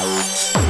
Música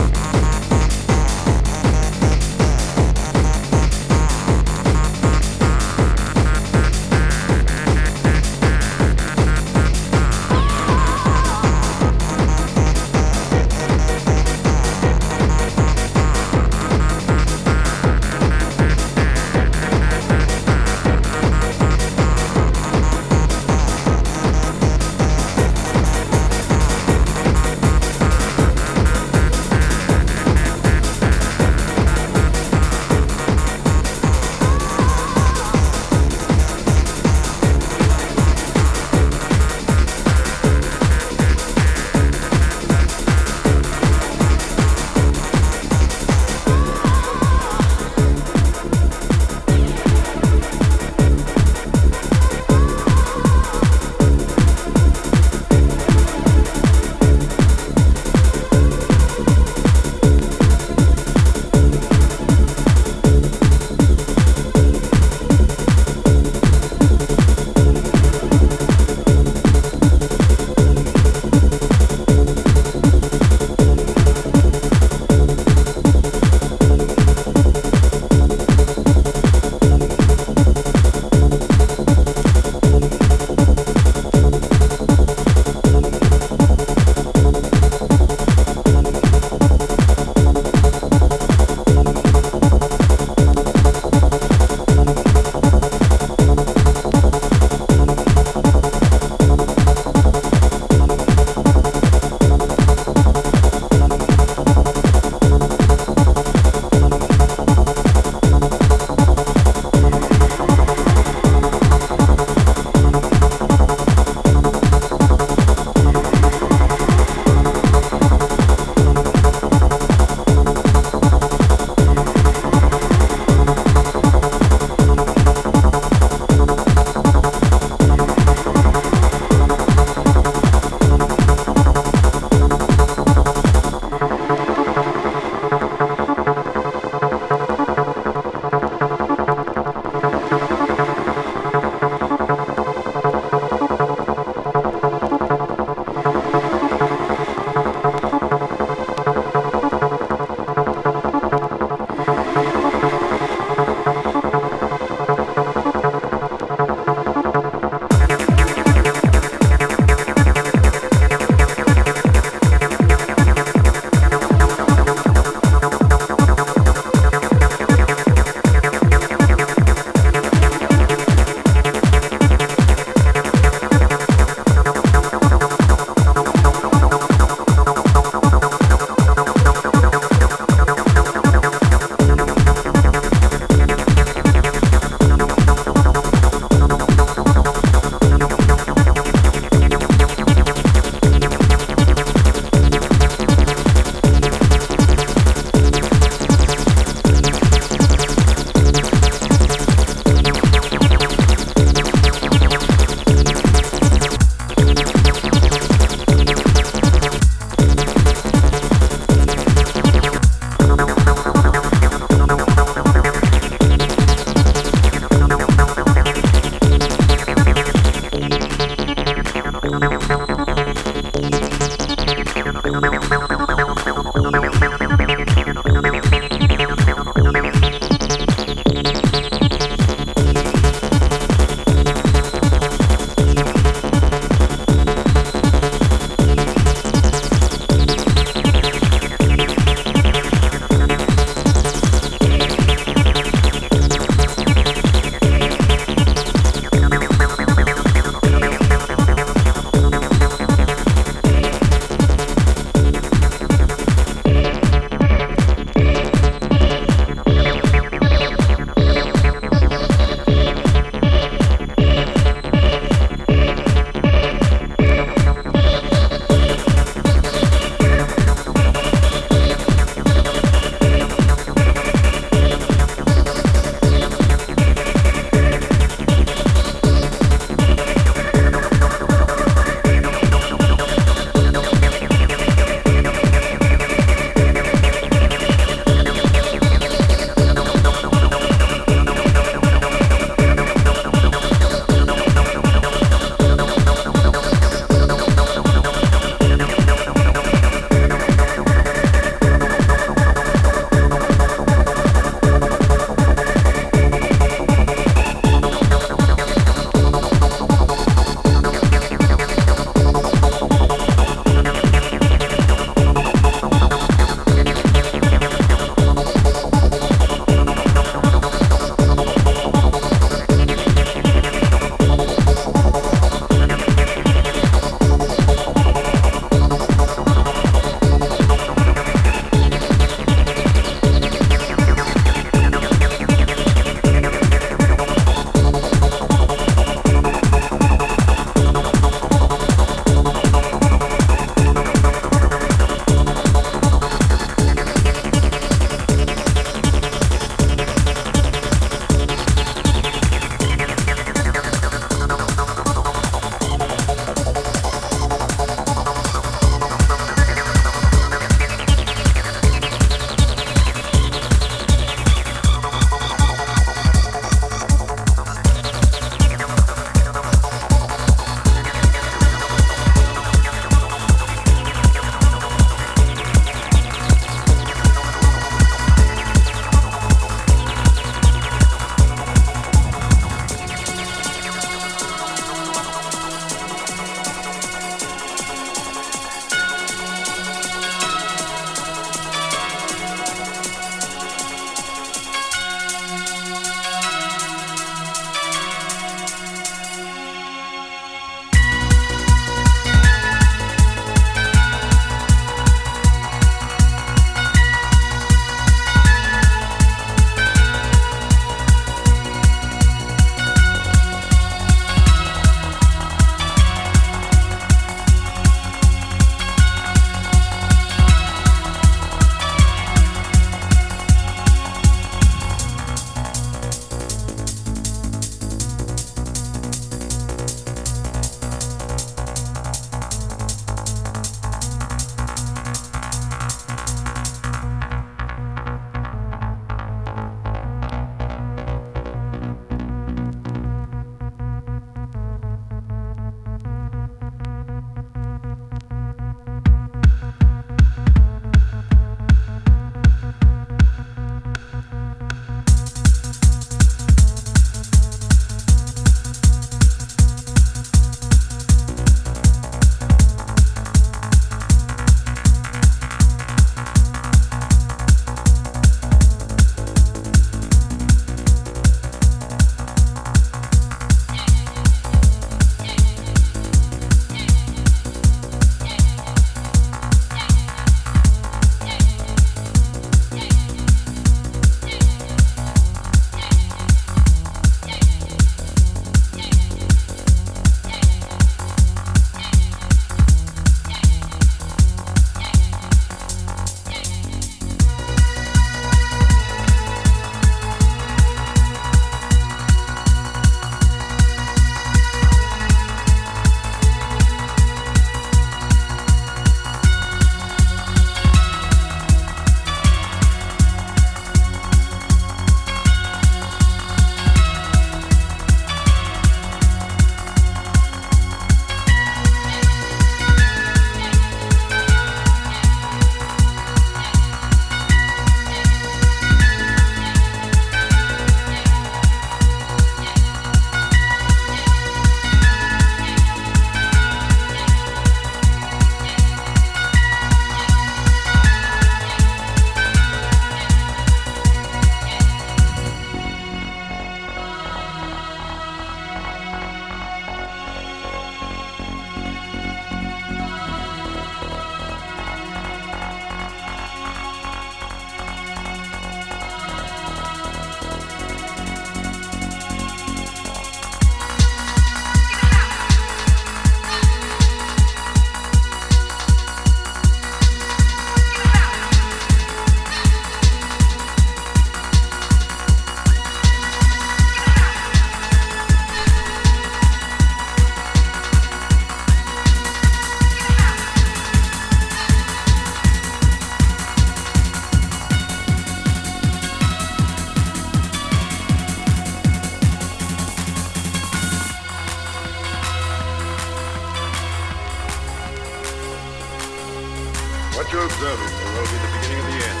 observe it, there will be the beginning of the end.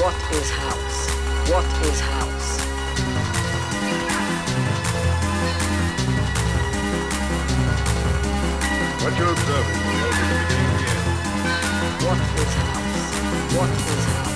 What is house? What is house? What you're observing, there will be the beginning of the end. What is house? What is house?